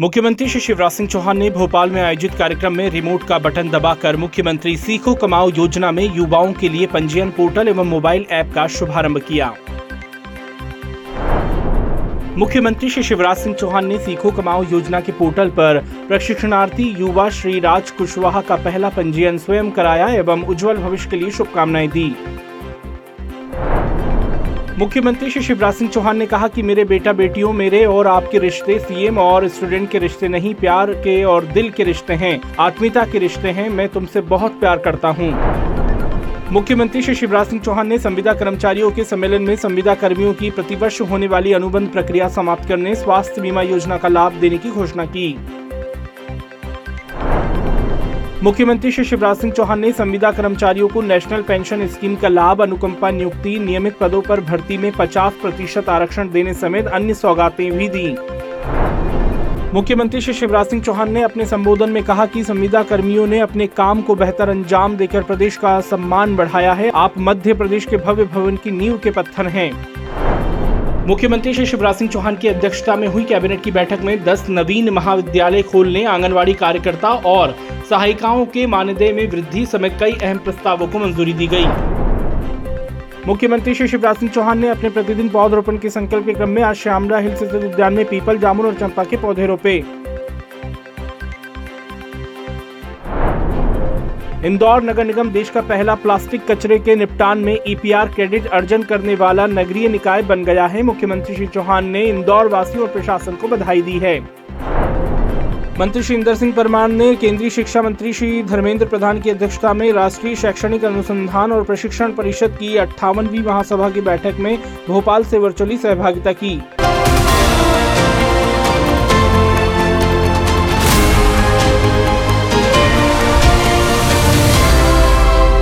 मुख्यमंत्री श्री शिवराज सिंह चौहान ने भोपाल में आयोजित कार्यक्रम में रिमोट का बटन दबाकर मुख्यमंत्री सीखो कमाओ योजना में युवाओं के लिए पंजीयन पोर्टल एवं मोबाइल ऐप का शुभारंभ किया। मुख्यमंत्री श्री शिवराज सिंह चौहान ने सीखो कमाओ योजना के पोर्टल पर प्रशिक्षणार्थी युवा श्री राज कुशवाहा का पहला पंजीयन स्वयं कराया एवं उज्जवल भविष्य के लिए शुभकामनाएँ दी। मुख्यमंत्री श्री शिवराज सिंह चौहान ने कहा कि मेरे बेटा बेटियों, मेरे और आपके रिश्ते, सीएम और स्टूडेंट के रिश्ते नहीं, प्यार के और दिल के रिश्ते हैं, आत्मीयता के रिश्ते हैं, मैं तुमसे बहुत प्यार करता हूँ। मुख्यमंत्री श्री शिवराज सिंह चौहान ने संविदा कर्मचारियों के सम्मेलन में संविदा कर्मियों की प्रतिवर्ष होने वाली अनुबंध प्रक्रिया समाप्त करने, स्वास्थ्य बीमा योजना का लाभ देने की घोषणा की। मुख्यमंत्री श्री शिवराज सिंह चौहान ने संविदा कर्मचारियों को नेशनल पेंशन स्कीम का लाभ, अनुकंपा नियुक्ति, नियमित पदों पर भर्ती में 50 प्रतिशत आरक्षण देने समेत अन्य सौगातें भी दी। मुख्यमंत्री श्री शिवराज सिंह चौहान ने अपने संबोधन में कहा कि संविदा कर्मियों ने अपने काम को बेहतर अंजाम देकर प्रदेश का सम्मान बढ़ाया है। आप मध्य प्रदेश के भव्य भवन की नींव के पत्थर हैं। मुख्यमंत्री श्री शिवराज सिंह चौहान की अध्यक्षता में हुई कैबिनेट की बैठक में 10 नवीन महाविद्यालय खोलने, आंगनवाड़ी कार्यकर्ता और सहायिकाओं के मानदेय में वृद्धि समेत कई अहम प्रस्तावों को मंजूरी दी गई। मुख्यमंत्री श्री शिवराज सिंह चौहान ने अपने प्रतिदिन पौधरोपण के संकल्प के क्रम में आज श्यामला हिल स्थित उद्यान में पीपल जामुन और चंपा के पौधे रोपे। इंदौर नगर निगम देश का पहला प्लास्टिक कचरे के निपटान में ईपीआर क्रेडिट अर्जन करने वाला नगरीय निकाय बन गया है। मुख्यमंत्री श्री चौहान ने इंदौर वासियों और प्रशासन को बधाई दी है। मंत्री श्री इंदर सिंह परमार ने केंद्रीय शिक्षा मंत्री श्री धर्मेंद्र प्रधान की अध्यक्षता में राष्ट्रीय शैक्षणिक अनुसंधान और प्रशिक्षण परिषद की अट्ठावनवी महासभा की बैठक में भोपाल से वर्चुअली सहभागिता की।